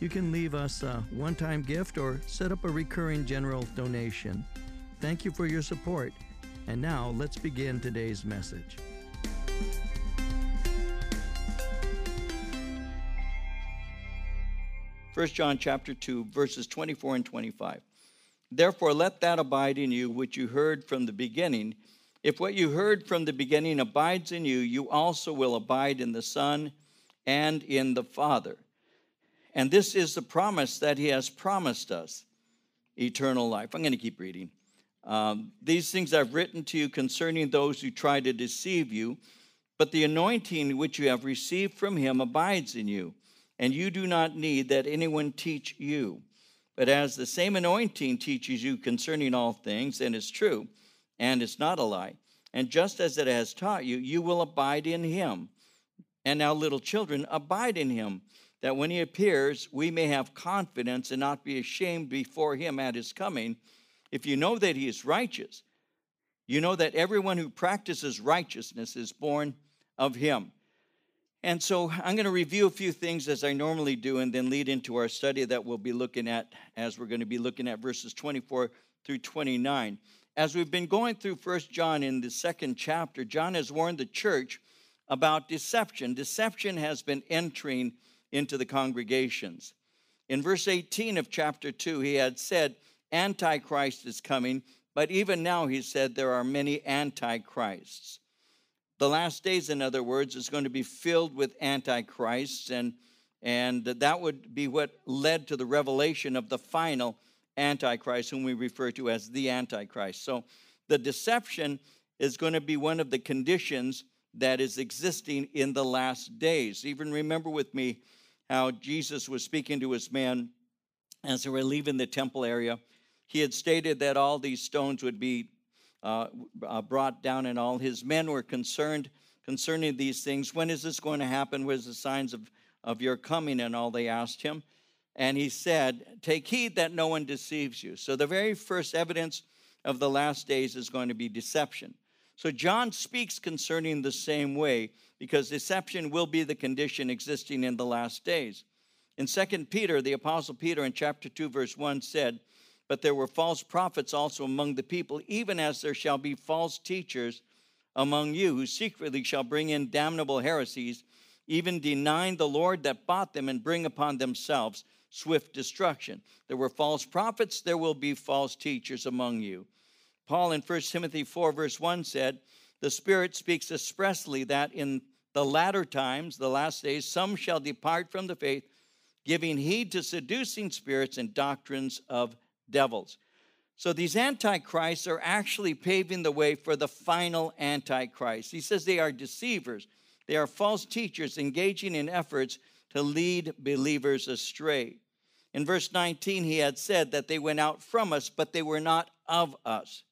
You can leave us a one time gift or set up a recurring general donation. Thank you for your support. And now let's begin today's message. First John chapter 2 verses 24 and 25. Therefore let that abide in you which you heard from the beginning. If what you heard from the beginning abides in you, you also will abide in the Son and in the Father. And this is the promise that he has promised us eternal life. I'm going to keep reading. Um, These things I've written to you concerning those who try to deceive you, but the anointing which you have received from him abides in you, and you do not need that anyone teach you. But as the same anointing teaches you concerning all things, and is true, and it's not a lie, and just as it has taught you, you will abide in him. And now, little children, abide in him that when he appears, we may have confidence and not be ashamed before him at his coming. If you know that he is righteous, you know that everyone who practices righteousness is born of him. And so I'm going to review a few things as I normally do and then lead into our study that we'll be looking at as we're going to be looking at verses 24 through 29. As we've been going through First John in the second chapter, John has warned the church about deception. Deception has been entering into the congregations. In verse 18 of chapter 2, he had said, Antichrist is coming, but even now he said there are many antichrists. The last days, in other words, is going to be filled with antichrists, and, and that would be what led to the revelation of the final antichrist, whom we refer to as the antichrist. So the deception is going to be one of the conditions that is existing in the last days. Even remember with me how Jesus was speaking to his men as they were leaving the temple area. He had stated that all these stones would be uh, uh, brought down, and all his men were concerned concerning these things. When is this going to happen? Where's the signs of, of your coming? And all they asked him. And he said, Take heed that no one deceives you. So the very first evidence of the last days is going to be deception. So John speaks concerning the same way because deception will be the condition existing in the last days. In 2 Peter, the Apostle Peter in chapter 2, verse 1 said, But there were false prophets also among the people, even as there shall be false teachers among you, who secretly shall bring in damnable heresies, even denying the Lord that bought them, and bring upon themselves swift destruction. There were false prophets, there will be false teachers among you. Paul in 1 Timothy 4, verse 1 said, The Spirit speaks expressly that in the latter times, the last days, some shall depart from the faith, giving heed to seducing spirits and doctrines of devils. So these antichrists are actually paving the way for the final antichrist. He says they are deceivers, they are false teachers engaging in efforts to lead believers astray. In verse 19, he had said that they went out from us, but they were not of us.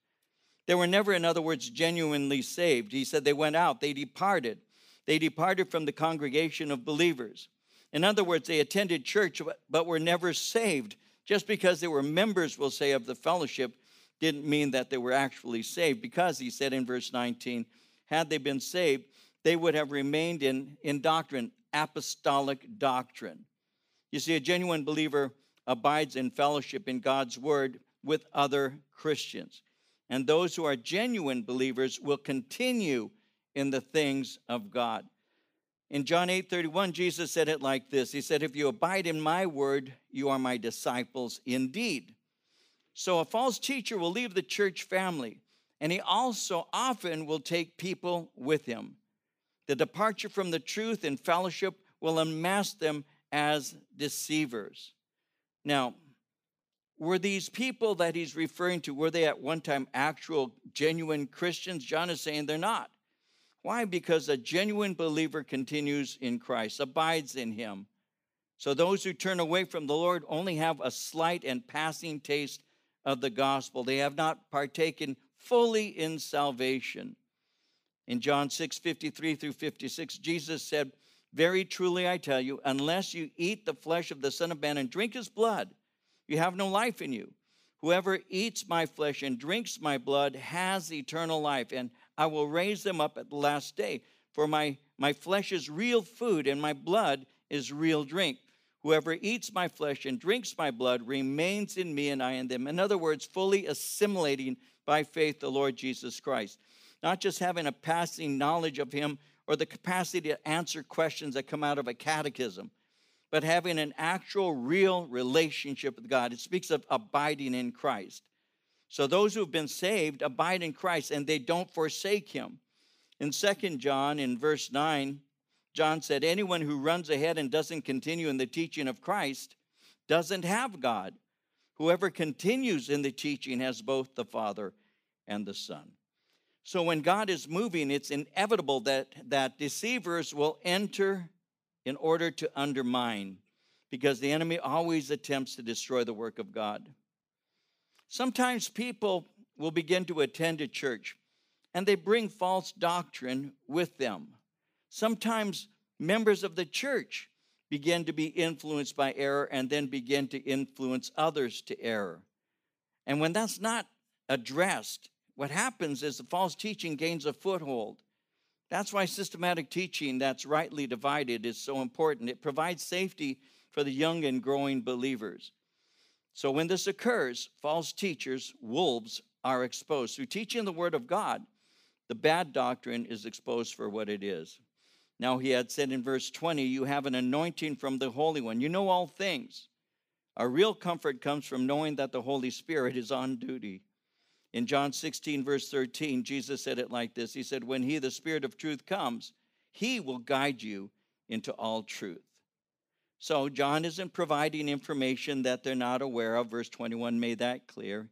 They were never, in other words, genuinely saved. He said they went out, they departed. They departed from the congregation of believers. In other words, they attended church but were never saved. Just because they were members, we'll say, of the fellowship didn't mean that they were actually saved, because he said in verse 19, had they been saved, they would have remained in, in doctrine, apostolic doctrine. You see, a genuine believer abides in fellowship in God's word with other Christians and those who are genuine believers will continue in the things of God. In John 8 31, Jesus said it like this He said, If you abide in my word, you are my disciples indeed. So a false teacher will leave the church family, and he also often will take people with him. The departure from the truth and fellowship will unmask them as deceivers. Now, were these people that he's referring to, were they at one time actual, genuine Christians? John is saying they're not. Why? Because a genuine believer continues in Christ, abides in him. So those who turn away from the Lord only have a slight and passing taste of the gospel. They have not partaken fully in salvation. In John 6 53 through 56, Jesus said, Very truly I tell you, unless you eat the flesh of the Son of Man and drink his blood, you have no life in you. Whoever eats my flesh and drinks my blood has eternal life, and I will raise them up at the last day. For my, my flesh is real food, and my blood is real drink. Whoever eats my flesh and drinks my blood remains in me, and I in them. In other words, fully assimilating by faith the Lord Jesus Christ. Not just having a passing knowledge of him or the capacity to answer questions that come out of a catechism, but having an actual, real relationship with God. It speaks of abiding in Christ. So those who have been saved abide in Christ and they don't forsake him. In Second John, in verse 9, John said, Anyone who runs ahead and doesn't continue in the teaching of Christ doesn't have God. Whoever continues in the teaching has both the Father and the Son. So when God is moving, it's inevitable that, that deceivers will enter in order to undermine, because the enemy always attempts to destroy the work of God. Sometimes people will begin to attend a church and they bring false doctrine with them. Sometimes members of the church begin to be influenced by error and then begin to influence others to error. And when that's not addressed, what happens is the false teaching gains a foothold. That's why systematic teaching that's rightly divided is so important. It provides safety for the young and growing believers. So when this occurs, false teachers, wolves, are exposed. Through teaching the Word of God, the bad doctrine is exposed for what it is. Now, he had said in verse 20, You have an anointing from the Holy One. You know all things. Our real comfort comes from knowing that the Holy Spirit is on duty. In John 16, verse 13, Jesus said it like this He said, When He, the Spirit of truth, comes, He will guide you into all truth. So, John isn't providing information that they're not aware of. Verse 21 made that clear.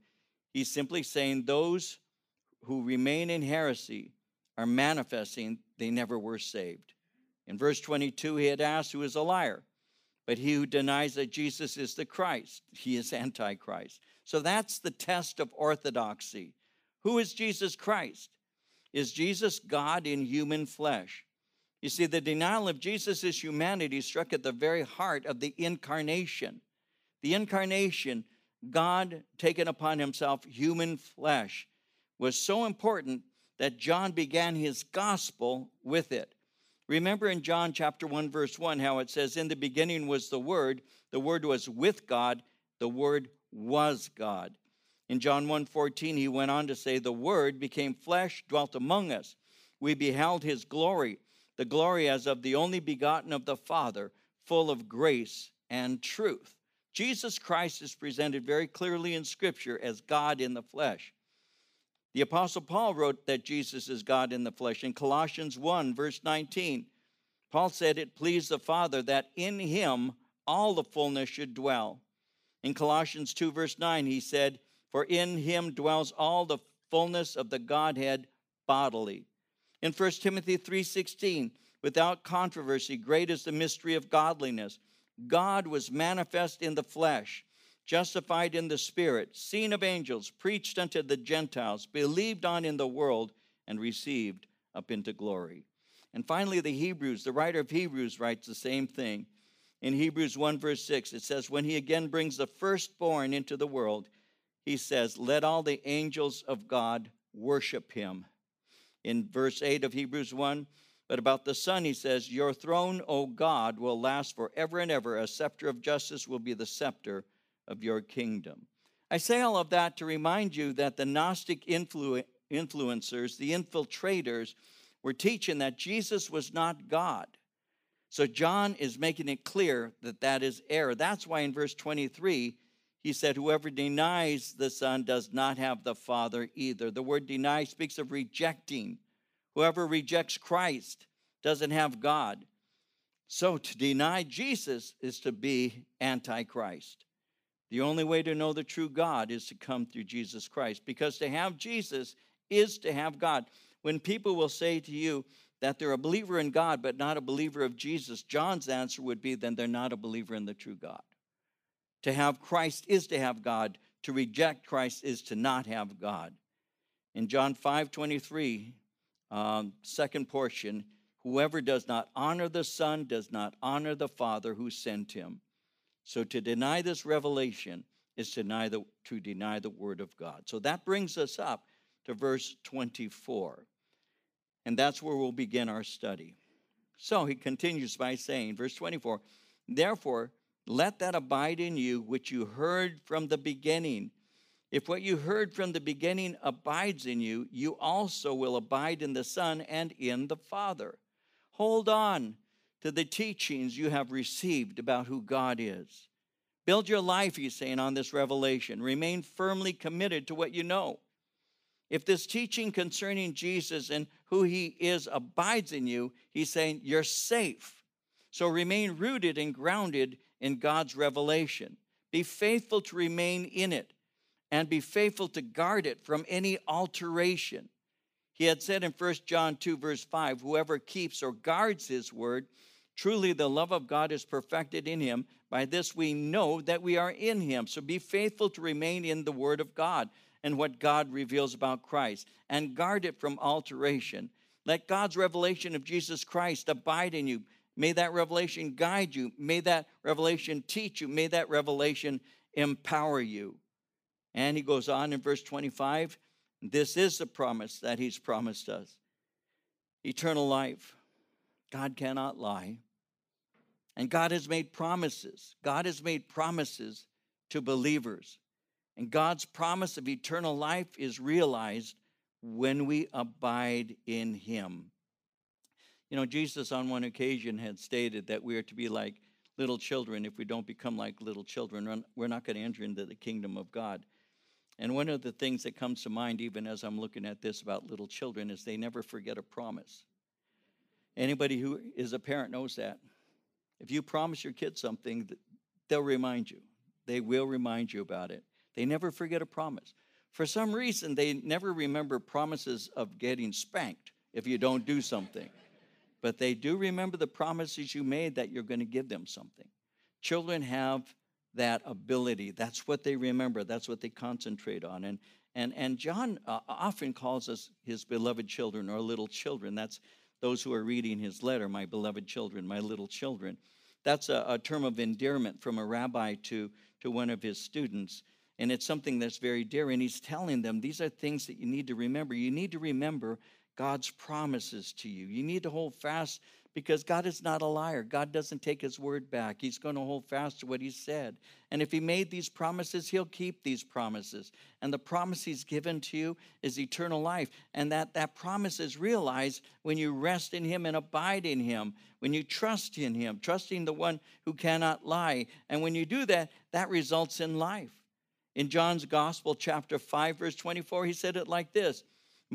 He's simply saying those who remain in heresy are manifesting they never were saved. In verse 22, he had asked, Who is a liar? But he who denies that Jesus is the Christ, he is Antichrist. So that's the test of orthodoxy. Who is Jesus Christ? Is Jesus God in human flesh? You see, the denial of Jesus' humanity struck at the very heart of the incarnation. The incarnation, God taken upon himself human flesh, was so important that John began his gospel with it. Remember in John chapter 1 verse 1 how it says in the beginning was the word, the word was with God, the word was God. In John 1:14 he went on to say the word became flesh dwelt among us. We beheld his glory, the glory as of the only begotten of the Father, full of grace and truth. Jesus Christ is presented very clearly in scripture as God in the flesh. The Apostle Paul wrote that Jesus is God in the flesh. In Colossians 1, verse 19, Paul said, It pleased the Father that in him all the fullness should dwell. In Colossians 2, verse 9, he said, For in him dwells all the fullness of the Godhead bodily. In 1 Timothy 3:16, without controversy, great is the mystery of godliness. God was manifest in the flesh justified in the Spirit, seen of angels, preached unto the Gentiles, believed on in the world, and received up into glory. And finally, the Hebrews, the writer of Hebrews writes the same thing. In Hebrews 1, verse 6, it says, When he again brings the firstborn into the world, he says, Let all the angels of God worship him. In verse 8 of Hebrews 1, but about the Son, he says, Your throne, O God, will last forever and ever. A scepter of justice will be the scepter of your kingdom. I say all of that to remind you that the Gnostic influ- influencers, the infiltrators, were teaching that Jesus was not God. So John is making it clear that that is error. That's why in verse 23, he said, Whoever denies the Son does not have the Father either. The word deny speaks of rejecting. Whoever rejects Christ doesn't have God. So to deny Jesus is to be antichrist. The only way to know the true God is to come through Jesus Christ because to have Jesus is to have God. When people will say to you, that they're a believer in God but not a believer of Jesus, John's answer would be then they're not a believer in the true God. To have Christ is to have God, to reject Christ is to not have God. In John 5 23, um, second portion, whoever does not honor the Son does not honor the Father who sent him. So to deny this revelation is to deny the, to deny the word of God. So that brings us up to verse 24. And that's where we'll begin our study. So he continues by saying, verse 24, Therefore, let that abide in you which you heard from the beginning. If what you heard from the beginning abides in you, you also will abide in the Son and in the Father. Hold on to the teachings you have received about who God is. Build your life, he's saying, on this revelation. Remain firmly committed to what you know. If this teaching concerning Jesus and who he is abides in you, he's saying you're safe. So remain rooted and grounded in God's revelation. Be faithful to remain in it and be faithful to guard it from any alteration. He had said in 1 John 2, verse 5 Whoever keeps or guards his word, truly the love of God is perfected in him. By this we know that we are in him. So be faithful to remain in the word of God and what God reveals about Christ, and guard it from alteration. Let God's revelation of Jesus Christ abide in you. May that revelation guide you. May that revelation teach you. May that revelation empower you. And he goes on in verse 25 this is the promise that he's promised us eternal life. God cannot lie. And God has made promises. God has made promises to believers. And God's promise of eternal life is realized when we abide in Him. You know, Jesus on one occasion had stated that we are to be like little children. If we don't become like little children, we're not going to enter into the kingdom of God. And one of the things that comes to mind, even as I'm looking at this about little children, is they never forget a promise. Anybody who is a parent knows that. If you promise your kid something, they'll remind you. They will remind you about it. They never forget a promise. For some reason, they never remember promises of getting spanked if you don't do something. But they do remember the promises you made that you're going to give them something. Children have that ability. That's what they remember. That's what they concentrate on. And and and John uh, often calls us his beloved children or little children. That's those who are reading his letter, my beloved children, my little children. That's a, a term of endearment from a rabbi to to one of his students. And it's something that's very dear. And he's telling them these are things that you need to remember. You need to remember God's promises to you. You need to hold fast because God is not a liar. God doesn't take his word back. He's going to hold fast to what he said. And if he made these promises, he'll keep these promises. And the promise he's given to you is eternal life. And that, that promise is realized when you rest in him and abide in him, when you trust in him, trusting the one who cannot lie. And when you do that, that results in life. In John's Gospel, chapter 5, verse 24, he said it like this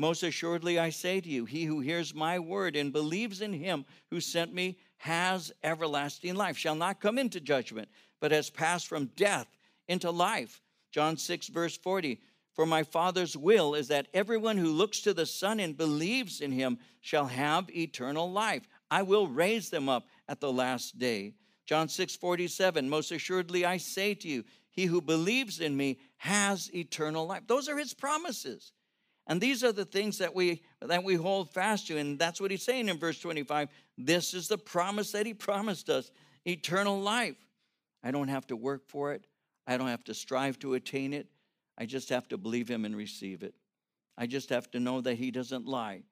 Most assuredly I say to you, he who hears my word and believes in him who sent me has everlasting life, shall not come into judgment, but has passed from death into life. John 6, verse 40. For my Father's will is that everyone who looks to the Son and believes in him shall have eternal life. I will raise them up at the last day. John 6, 47. Most assuredly I say to you, he who believes in me has eternal life. Those are his promises. And these are the things that we that we hold fast to. And that's what he's saying in verse 25. This is the promise that he promised us, eternal life. I don't have to work for it. I don't have to strive to attain it. I just have to believe him and receive it. I just have to know that he doesn't lie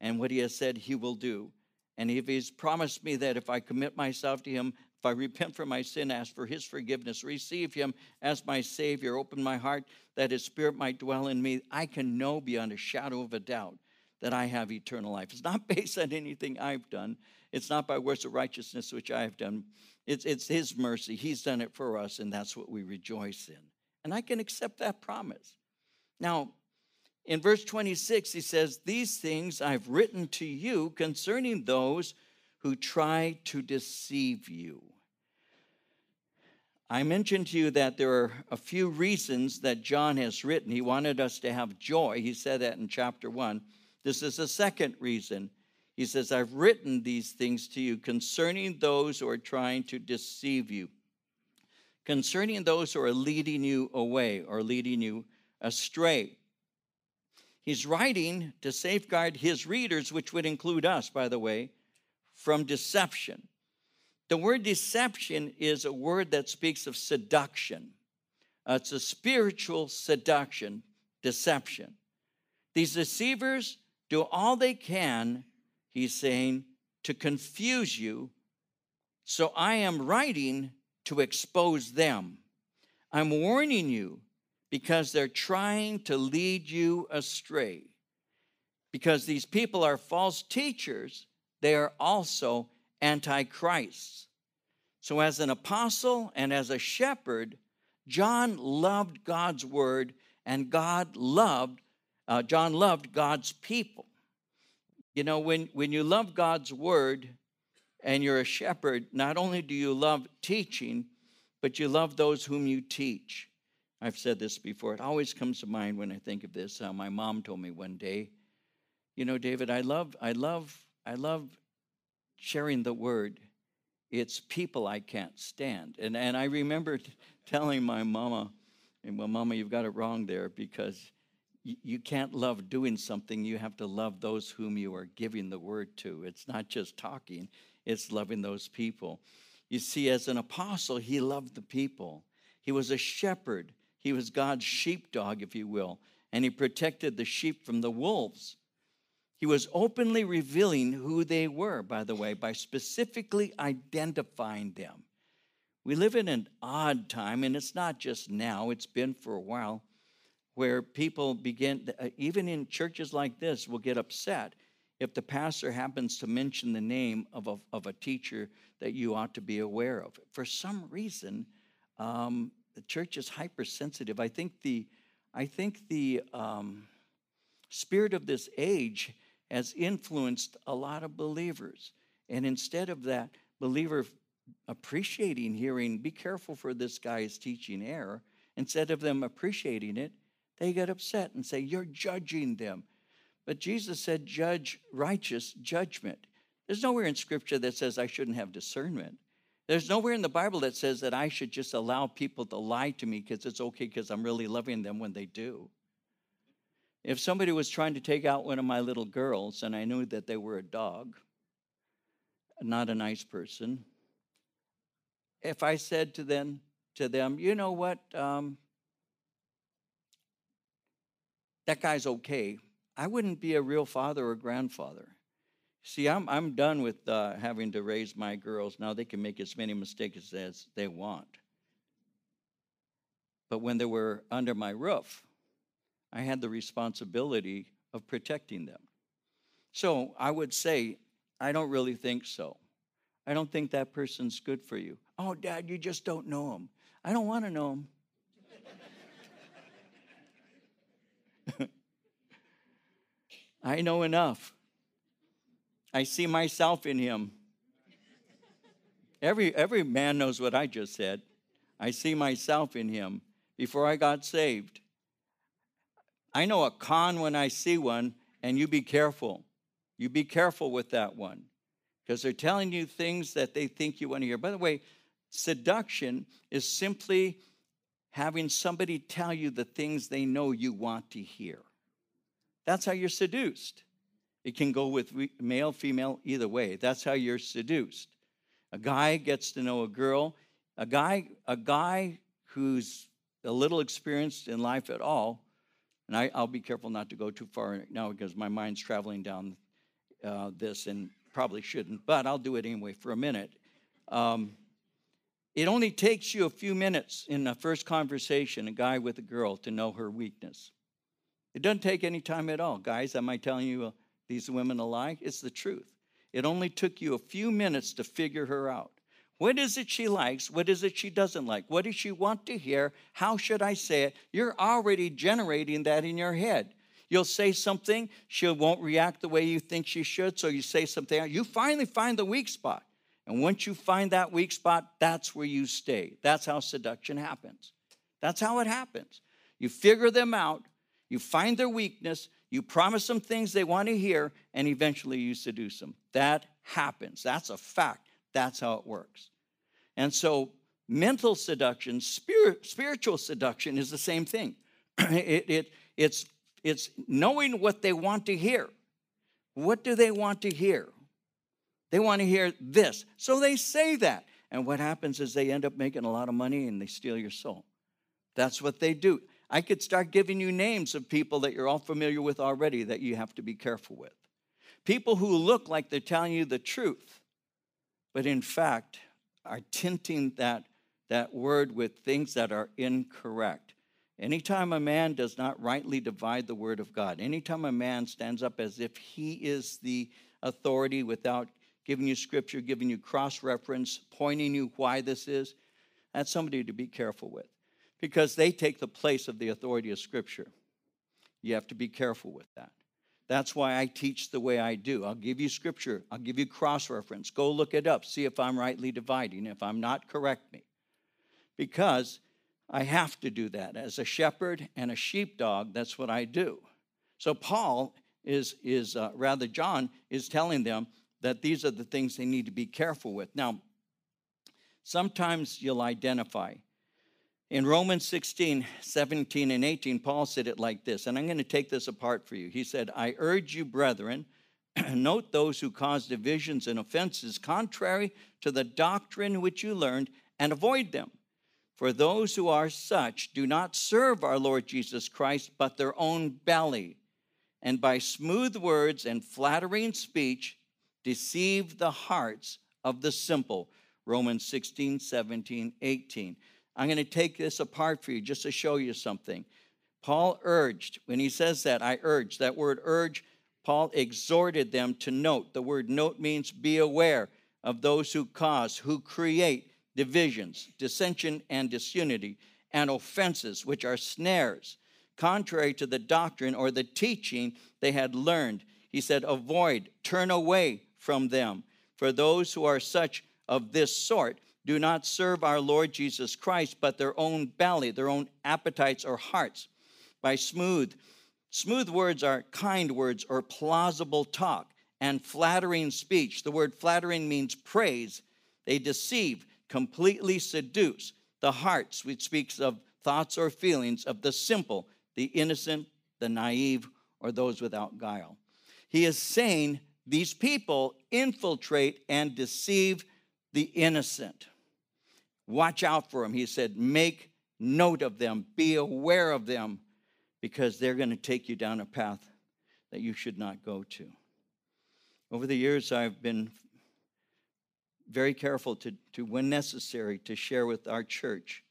and what he has said he will do. And if he's promised me that if I commit myself to him, if I repent from my sin, ask for his forgiveness, receive him as my Savior, open my heart that his spirit might dwell in me, I can know beyond a shadow of a doubt that I have eternal life. It's not based on anything I've done, it's not by works of righteousness which I have done. It's, it's his mercy. He's done it for us, and that's what we rejoice in. And I can accept that promise. Now, in verse 26, he says, These things I've written to you concerning those who try to deceive you. I mentioned to you that there are a few reasons that John has written. He wanted us to have joy. He said that in chapter 1. This is the second reason. He says, I've written these things to you concerning those who are trying to deceive you, concerning those who are leading you away or leading you astray. He's writing to safeguard his readers, which would include us, by the way, from deception. The word deception is a word that speaks of seduction. Uh, it's a spiritual seduction, deception. These deceivers do all they can, he's saying, to confuse you. So I am writing to expose them. I'm warning you because they're trying to lead you astray. Because these people are false teachers, they are also antichrists. So, as an apostle and as a shepherd, John loved God's word, and God loved, uh, John loved God's people. You know, when, when you love God's word and you're a shepherd, not only do you love teaching, but you love those whom you teach. I've said this before. It always comes to mind when I think of this. Uh, my mom told me one day, you know, David, I love, I love, I love sharing the word. It's people I can't stand. And, and I remember telling my mama, and well, mama, you've got it wrong there because y- you can't love doing something. You have to love those whom you are giving the word to. It's not just talking, it's loving those people. You see, as an apostle, he loved the people. He was a shepherd. He was God's sheepdog, if you will, and he protected the sheep from the wolves. He was openly revealing who they were, by the way, by specifically identifying them. We live in an odd time, and it's not just now, it's been for a while, where people begin, uh, even in churches like this, will get upset if the pastor happens to mention the name of a, of a teacher that you ought to be aware of. For some reason, um, the church is hypersensitive. I think the, I think the um, spirit of this age has influenced a lot of believers. And instead of that believer appreciating hearing, be careful for this guy is teaching error, instead of them appreciating it, they get upset and say, You're judging them. But Jesus said, Judge righteous judgment. There's nowhere in Scripture that says I shouldn't have discernment. There's nowhere in the Bible that says that I should just allow people to lie to me because it's okay because I'm really loving them when they do. If somebody was trying to take out one of my little girls and I knew that they were a dog, not a nice person, if I said to them, to them, you know what, um, that guy's okay, I wouldn't be a real father or grandfather. See, I'm, I'm done with uh, having to raise my girls. Now they can make as many mistakes as they want. But when they were under my roof, I had the responsibility of protecting them. So I would say, I don't really think so. I don't think that person's good for you. Oh, Dad, you just don't know him. I don't want to know him. I know enough. I see myself in him. Every, every man knows what I just said. I see myself in him before I got saved. I know a con when I see one, and you be careful. You be careful with that one because they're telling you things that they think you want to hear. By the way, seduction is simply having somebody tell you the things they know you want to hear. That's how you're seduced. It can go with male, female, either way. That's how you're seduced. A guy gets to know a girl. A guy, a guy who's a little experienced in life at all and I, will be careful not to go too far now because my mind's traveling down uh, this and probably shouldn't, but I'll do it anyway for a minute. Um, it only takes you a few minutes in the first conversation, a guy with a girl, to know her weakness. It doesn't take any time at all. Guys, am I telling you uh, these women a lie? It's the truth. It only took you a few minutes to figure her out. What is it she likes? What is it she doesn't like? What does she want to hear? How should I say it? You're already generating that in your head. You'll say something, she won't react the way you think she should, so you say something. You finally find the weak spot. And once you find that weak spot, that's where you stay. That's how seduction happens. That's how it happens. You figure them out, you find their weakness, You promise them things they want to hear, and eventually you seduce them. That happens. That's a fact. That's how it works. And so, mental seduction, spirit, spiritual seduction is the same thing. it, it, it's, it's knowing what they want to hear. What do they want to hear? They want to hear this. So they say that. And what happens is they end up making a lot of money and they steal your soul. That's what they do. I could start giving you names of people that you're all familiar with already that you have to be careful with. People who look like they're telling you the truth, but in fact are tinting that, that word with things that are incorrect. Anytime a man does not rightly divide the word of God, anytime a man stands up as if he is the authority without giving you scripture, giving you cross reference, pointing you why this is, that's somebody to be careful with because they take the place of the authority of scripture. You have to be careful with that. That's why I teach the way I do. I'll give you scripture, I'll give you cross reference. Go look it up, see if I'm rightly dividing. If I'm not, correct me. Because I have to do that. As a shepherd and a sheepdog, that's what I do. So Paul is, is uh, rather, John is telling them that these are the things they need to be careful with. Now, sometimes you'll identify. In Romans 16, 17, and 18, Paul said it like this, and I'm going to take this apart for you. He said, I urge you, brethren, note those who cause divisions and offenses contrary to the doctrine which you learned, and avoid them. For those who are such do not serve our Lord Jesus Christ, but their own belly, and by smooth words and flattering speech deceive the hearts of the simple. Romans 16, 17, 18. I'm going to take this apart for you just to show you something. Paul urged, when he says that, I urge, that word urge, Paul exhorted them to note. The word note means be aware of those who cause, who create divisions, dissension, and disunity, and offenses, which are snares, contrary to the doctrine or the teaching they had learned. He said, Avoid, turn away from them. For those who are such of this sort do not serve our Lord Jesus Christ, but their own belly, their own appetites or hearts. By smooth, smooth words are kind words or plausible talk and flattering speech. The word flattering means praise. They deceive, completely seduce the hearts, which speaks of thoughts or feelings of the simple, the innocent, the naive, or those without guile. He is saying these people infiltrate and deceive the innocent. Watch out for them. He said, Make note of them, be aware of them, because they're going to take you down a path that you should not go to. Over the years, I've been very careful to, to, when necessary, to share with our church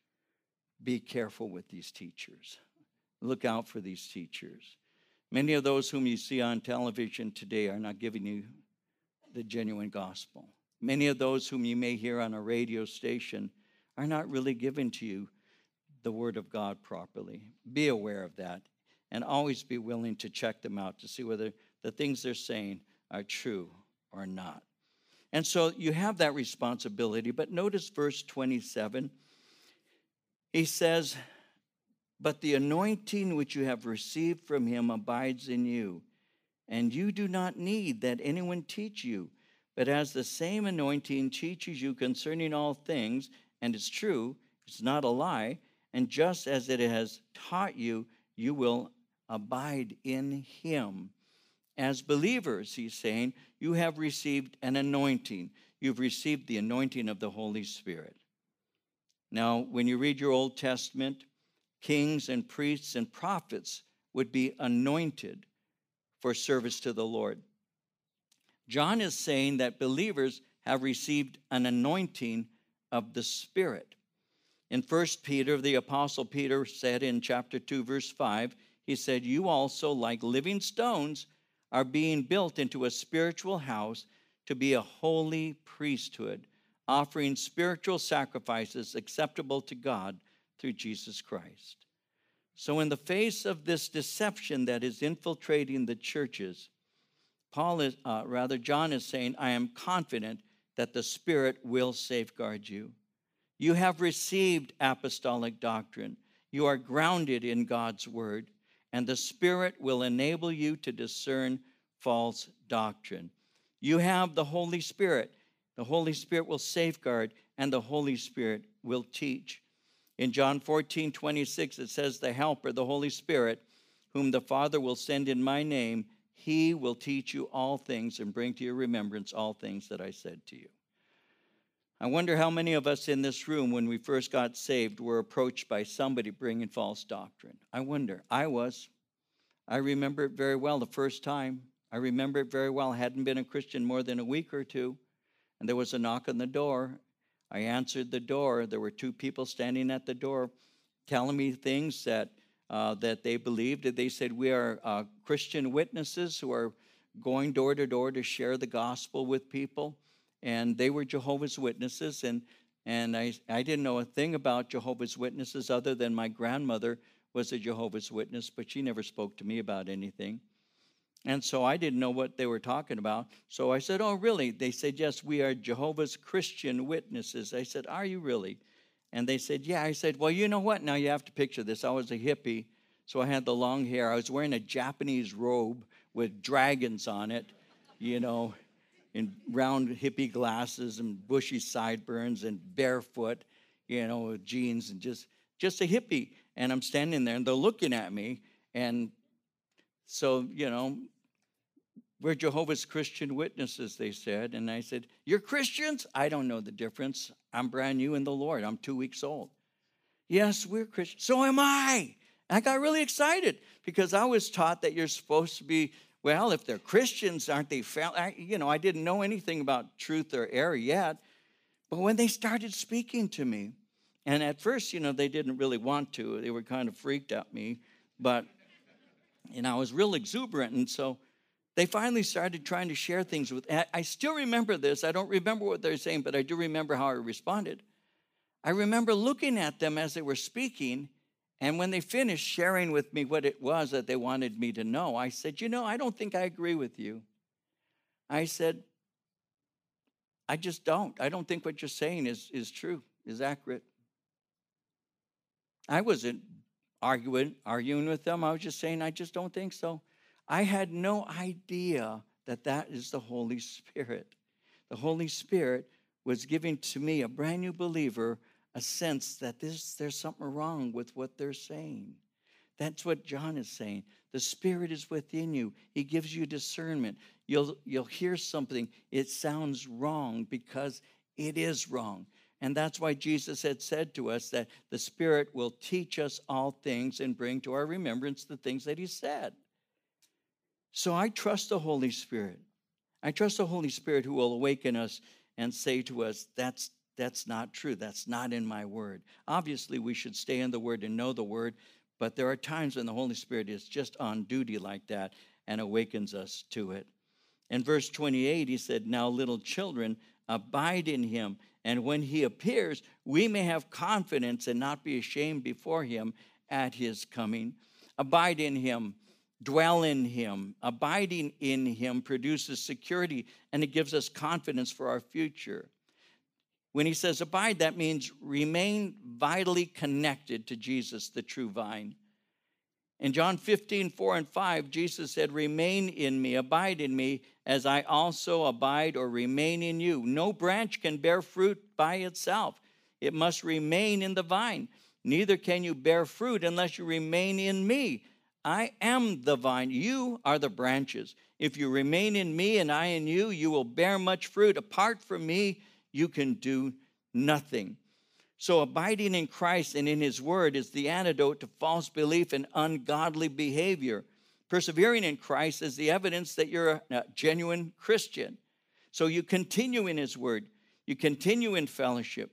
be careful with these teachers. Look out for these teachers. Many of those whom you see on television today are not giving you the genuine gospel. Many of those whom you may hear on a radio station are not really giving to you the word of God properly. Be aware of that and always be willing to check them out to see whether the things they're saying are true or not. And so you have that responsibility. But notice verse 27. He says, but the anointing which you have received from him abides in you, and you do not need that anyone teach you. But as the same anointing teaches you concerning all things, and it's true, it's not a lie, and just as it has taught you, you will abide in him. As believers, he's saying, you have received an anointing. You've received the anointing of the Holy Spirit. Now, when you read your Old Testament, kings and priests and prophets would be anointed for service to the Lord. John is saying that believers have received an anointing of the Spirit. In 1 Peter, the Apostle Peter said in chapter 2, verse 5, he said, You also, like living stones, are being built into a spiritual house to be a holy priesthood, offering spiritual sacrifices acceptable to God through Jesus Christ. So, in the face of this deception that is infiltrating the churches, Paul is, uh, rather, John is saying, I am confident that the Spirit will safeguard you. You have received apostolic doctrine. You are grounded in God's word. and the Spirit will enable you to discern false doctrine. You have the Holy Spirit. The Holy Spirit will safeguard, and the Holy Spirit will teach. In John 14, 26, it says, The Helper, the Holy Spirit, whom the Father will send in my name, he will teach you all things and bring to your remembrance all things that I said to you. I wonder how many of us in this room, when we first got saved, were approached by somebody bringing false doctrine. I wonder. I was. I remember it very well the first time. I remember it very well. I hadn't been a Christian more than a week or two, and there was a knock on the door. I answered the door. There were two people standing at the door telling me things that, uh, that they believed. They said, We are uh, Christian witnesses who are going door to door to share the gospel with people and they were Jehovah's Witnesses, and and I, I didn't know a thing about Jehovah's Witnesses other than my grandmother was a Jehovah's Witness, but she never spoke to me about anything. And so I didn't know what they were talking about. So I said, Oh, really? They said, Yes, we are Jehovah's Christian Witnesses. I said, Are you really? And they said, Yeah. I said, Well, you know what? Now you have to picture this. I was a hippie, so I had the long hair. I was wearing a Japanese robe with dragons on it, you know in round hippie glasses and bushy sideburns and barefoot, you know, jeans and just just a hippie. And I'm standing there and they're looking at me. And so, you know, we're Jehovah's Christian witnesses, they said. And I said, You're Christians? I don't know the difference. I'm brand new in the Lord. I'm two weeks old. Yes, we're Christians. So am I. I got really excited because I was taught that you're supposed to be well, if they're Christians, aren't they? I, you know, I didn't know anything about truth or error yet. But when they started speaking to me, and at first, you know, they didn't really want to, they were kind of freaked at me, but, you know, I was real exuberant. And so they finally started trying to share things with I still remember this. I don't remember what they're saying, but I do remember how I responded. I remember looking at them as they were speaking and when they finished sharing with me what it was that they wanted me to know, I said, You know, I don't think I agree with you. I said, I just don't. I don't think what you're saying is, is true, is accurate. I wasn't arguing, arguing with them. I was just saying, I just don't think so. I had no idea that that is the Holy Spirit. The Holy Spirit was giving to me, a brand new believer, a sense that this, there's something wrong with what they're saying. That's what John is saying. The Spirit is within you. He gives you discernment. You'll, you'll hear something. It sounds wrong because it is wrong. And that's why Jesus had said to us that the Spirit will teach us all things and bring to our remembrance the things that He said. So I trust the Holy Spirit. I trust the Holy Spirit who will awaken us and say to us, that's that's not true. That's not in my word. Obviously, we should stay in the word and know the word, but there are times when the Holy Spirit is just on duty like that and awakens us to it. In verse 28, he said, Now, little children, abide in him, and when he appears, we may have confidence and not be ashamed before him at his coming. Abide in him, dwell in him. Abiding in him produces security and it gives us confidence for our future. When he says abide, that means remain vitally connected to Jesus, the true vine. In John 15, 4 and 5, Jesus said, Remain in me, abide in me, as I also abide or remain in you. No branch can bear fruit by itself, it must remain in the vine. Neither can you bear fruit unless you remain in me. I am the vine, you are the branches. If you remain in me and I in you, you will bear much fruit. Apart from me, you can do nothing. So, abiding in Christ and in His Word is the antidote to false belief and ungodly behavior. Persevering in Christ is the evidence that you're a genuine Christian. So, you continue in His Word, you continue in fellowship,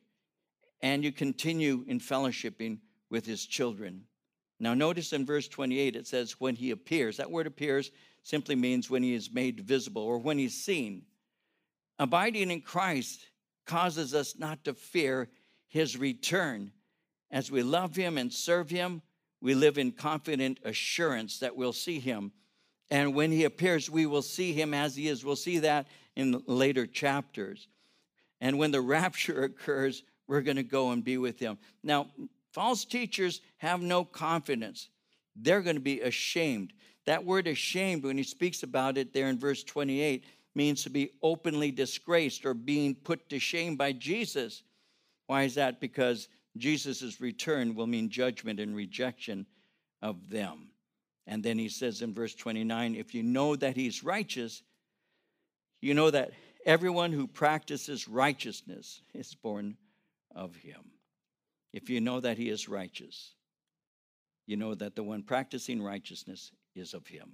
and you continue in fellowshipping with His children. Now, notice in verse 28, it says, when He appears. That word appears simply means when He is made visible or when He's seen. Abiding in Christ causes us not to fear his return. As we love him and serve him, we live in confident assurance that we'll see him. And when he appears, we will see him as he is. We'll see that in later chapters. And when the rapture occurs, we're going to go and be with him. Now, false teachers have no confidence. they're going to be ashamed. That word ashamed, when he speaks about it there in verse 28, means to be openly disgraced or being put to shame by Jesus. Why is that? Because Jesus' return will mean judgment and rejection of them. And then he says in verse 29 if you know that he's righteous, you know that everyone who practices righteousness is born of him. If you know that he is righteous, you know that the one practicing righteousness is of him.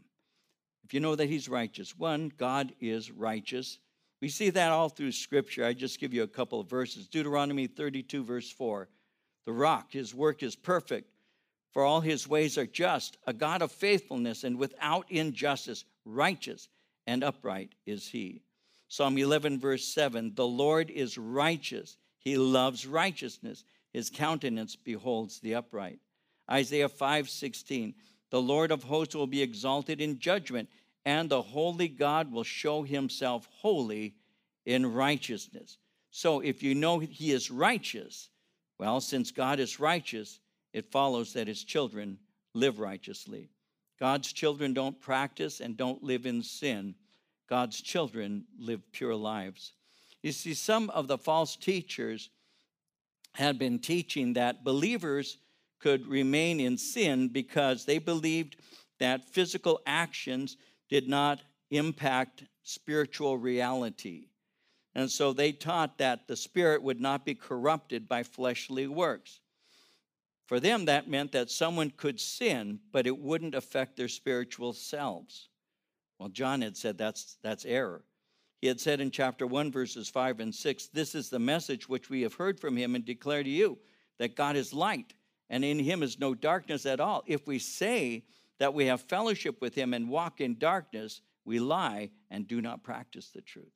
If you know that he's righteous, one, God is righteous. We see that all through Scripture. I just give you a couple of verses. Deuteronomy 32, verse 4. The rock, his work is perfect, for all his ways are just, a God of faithfulness and without injustice, righteous and upright is he. Psalm 11, verse 7 The Lord is righteous, he loves righteousness, his countenance beholds the upright. Isaiah 5, 16 The Lord of hosts will be exalted in judgment, and the holy God will show himself holy in righteousness. So if you know he is righteous, well, since God is righteous, it follows that his children live righteously. God's children don't practice and don't live in sin. God's children live pure lives. You see, some of the false teachers had been teaching that believers could remain in sin because they believed that physical actions did not impact spiritual reality. And so they taught that the spirit would not be corrupted by fleshly works. For them, that meant that someone could sin, but it wouldn't affect their spiritual selves. Well, John had said that's, that's error. He had said in chapter 1, verses 5 and 6, This is the message which we have heard from him and declare to you that God is light, and in him is no darkness at all. If we say that we have fellowship with him and walk in darkness, we lie and do not practice the truth.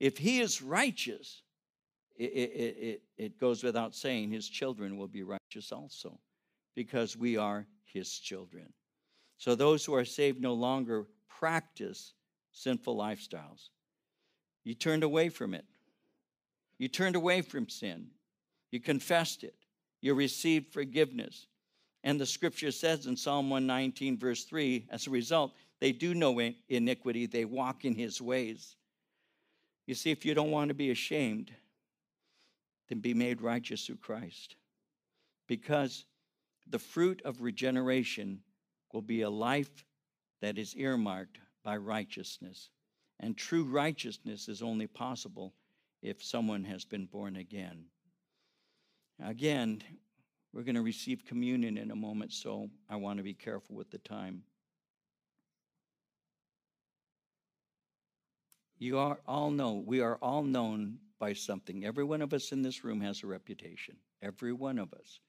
If he is righteous, it, it, it, it goes without saying his children will be righteous also because we are his children. So those who are saved no longer practice sinful lifestyles. You turned away from it. You turned away from sin. You confessed it. You received forgiveness. And the scripture says in Psalm 119, verse 3, as a result, they do no iniquity, they walk in his ways. You see, if you don't want to be ashamed, then be made righteous through Christ. Because the fruit of regeneration will be a life that is earmarked by righteousness. And true righteousness is only possible if someone has been born again. Again, we're going to receive communion in a moment, so I want to be careful with the time. You are all know, we are all known by something. Every one of us in this room has a reputation. Every one of us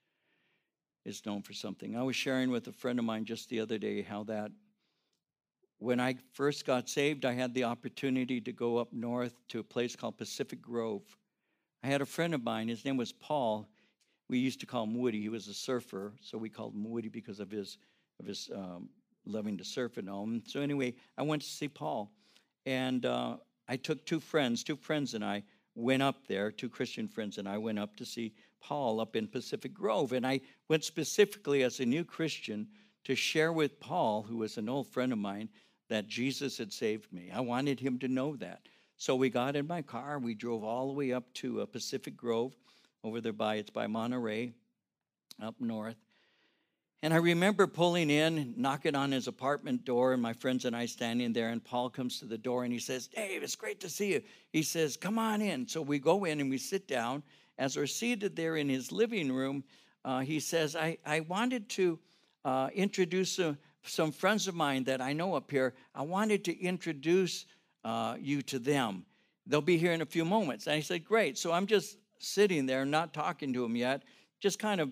is known for something. I was sharing with a friend of mine just the other day how that when I first got saved, I had the opportunity to go up north to a place called Pacific Grove. I had a friend of mine, his name was Paul. We used to call him Woody. He was a surfer, so we called him Woody because of his of his um, loving to surf and all. So anyway, I went to see Paul, and uh, I took two friends, two friends and I went up there, two Christian friends and I went up to see Paul up in Pacific Grove. And I went specifically as a new Christian to share with Paul, who was an old friend of mine, that Jesus had saved me. I wanted him to know that. So we got in my car. We drove all the way up to uh, Pacific Grove, over there by it's by Monterey, up north. And I remember pulling in, knocking on his apartment door, and my friends and I standing there. And Paul comes to the door and he says, Dave, it's great to see you. He says, Come on in. So we go in and we sit down. As we're seated there in his living room, uh, he says, I, I wanted to uh, introduce uh, some friends of mine that I know up here. I wanted to introduce uh, you to them. They'll be here in a few moments. And I said, Great. So I'm just sitting there, not talking to him yet, just kind of,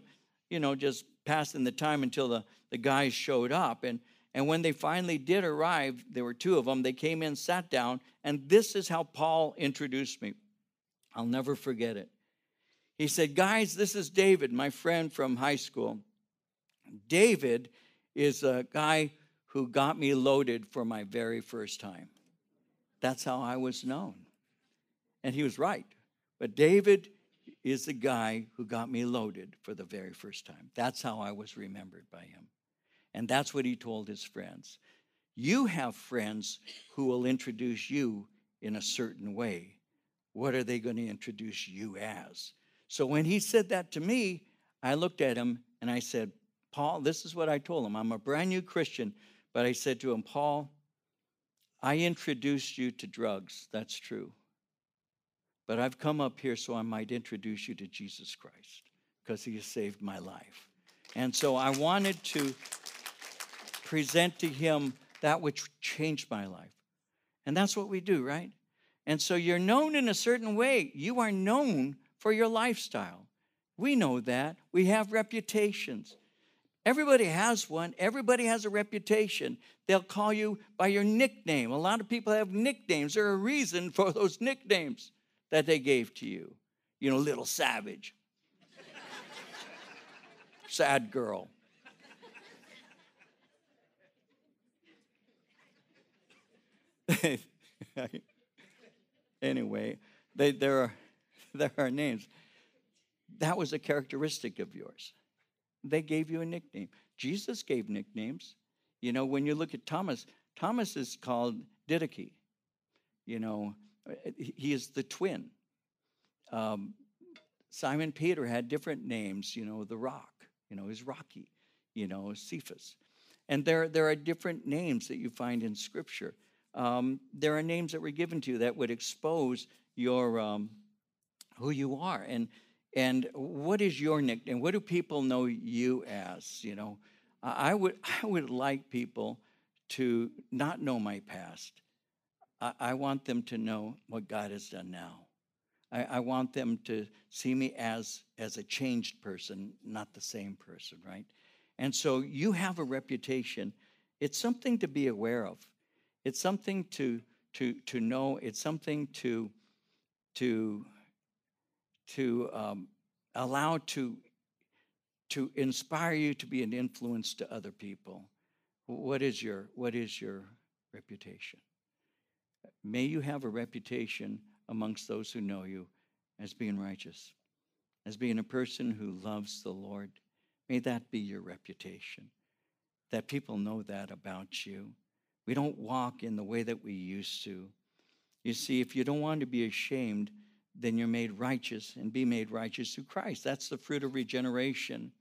you know, just passing the time until the, the guys showed up. And, and when they finally did arrive, there were two of them, they came in, sat down, and this is how Paul introduced me. I'll never forget it. He said, Guys, this is David, my friend from high school. David is a guy who got me loaded for my very first time. That's how I was known. And he was right. But David is the guy who got me loaded for the very first time. That's how I was remembered by him. And that's what he told his friends. You have friends who will introduce you in a certain way. What are they going to introduce you as? So when he said that to me, I looked at him and I said, Paul, this is what I told him. I'm a brand new Christian, but I said to him, Paul, I introduced you to drugs. That's true. But I've come up here so I might introduce you to Jesus Christ because he has saved my life. And so I wanted to present to him that which changed my life. And that's what we do, right? And so you're known in a certain way. You are known for your lifestyle. We know that. We have reputations. Everybody has one. Everybody has a reputation. They'll call you by your nickname. A lot of people have nicknames. There's a reason for those nicknames that they gave to you. You know, little savage, sad girl. anyway, they, there, are, there are names. That was a characteristic of yours. They gave you a nickname. Jesus gave nicknames. You know, when you look at Thomas, Thomas is called Didache. You know, he is the twin. Um, Simon Peter had different names, you know, the rock, you know, is Rocky, you know, Cephas. And there, there are different names that you find in Scripture. Um, there are names that were given to you that would expose your um, who you are and and what is your nickname? What do people know you as? You know, I would I would like people to not know my past, I, I want them to know what God has done now. I, I want them to see me as, as a changed person, not the same person, right? And so you have a reputation. It's something to be aware of. It's something to to to know. It's something to to to um, allow to to inspire you to be an influence to other people. What is your what is your reputation? May you have a reputation amongst those who know you as being righteous, as being a person who loves the Lord. May that be your reputation, that people know that about you. We don't walk in the way that we used to. You see, if you don't want to be ashamed, then you're made righteous and be made righteous through Christ. That's the fruit of regeneration.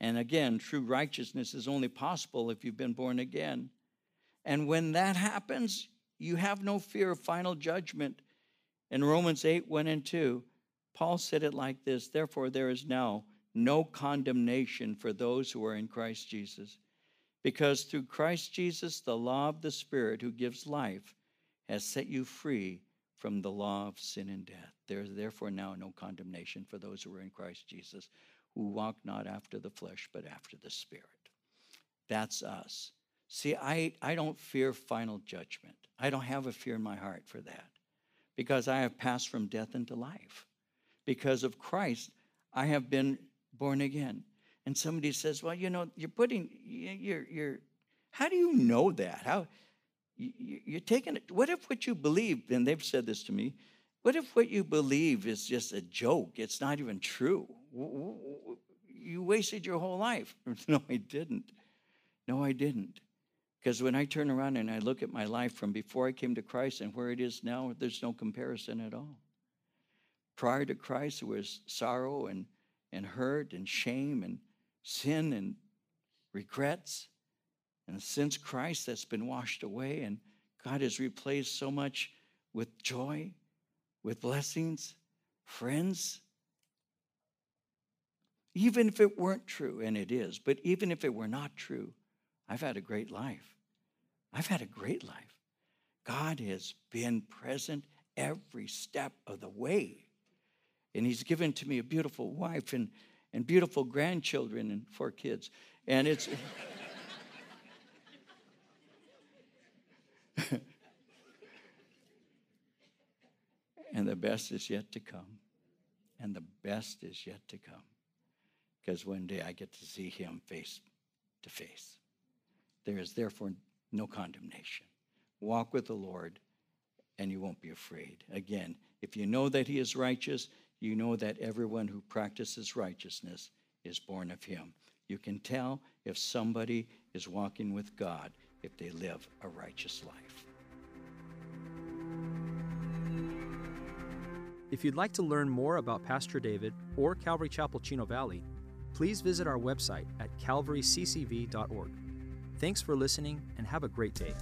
And again, true righteousness is only possible if you've been born again. And when that happens, you have no fear of final judgment. In Romans 8 1 and 2, Paul said it like this Therefore, there is now no condemnation for those who are in Christ Jesus. Because through Christ Jesus, the law of the Spirit who gives life has set you free from the law of sin and death. There is therefore now no condemnation for those who are in Christ Jesus, who walk not after the flesh, but after the Spirit. That's us. See, I, I don't fear final judgment. I don't have a fear in my heart for that because I have passed from death into life. Because of Christ, I have been born again. And somebody says, well, you know, you're putting, you're, you're, how do you know that? How, you're taking it, what if what you believe, and they've said this to me, what if what you believe is just a joke? It's not even true. You wasted your whole life. No, I didn't. No, I didn't. Because when I turn around and I look at my life from before I came to Christ and where it is now, there's no comparison at all. Prior to Christ, there was sorrow and, and hurt and shame and sin and regrets. And since Christ, that's been washed away, and God has replaced so much with joy, with blessings, friends. Even if it weren't true, and it is, but even if it were not true, I've had a great life. I've had a great life. God has been present every step of the way. And He's given to me a beautiful wife and, and beautiful grandchildren and four kids. And it's. And the best is yet to come. And the best is yet to come. Because one day I get to see Him face to face. There is therefore no condemnation. Walk with the Lord, and you won't be afraid. Again, if you know that He is righteous, you know that everyone who practices righteousness is born of Him. You can tell if somebody is walking with God if they live a righteous life. If you'd like to learn more about Pastor David or Calvary Chapel Chino Valley, please visit our website at calvaryccv.org. Thanks for listening and have a great day.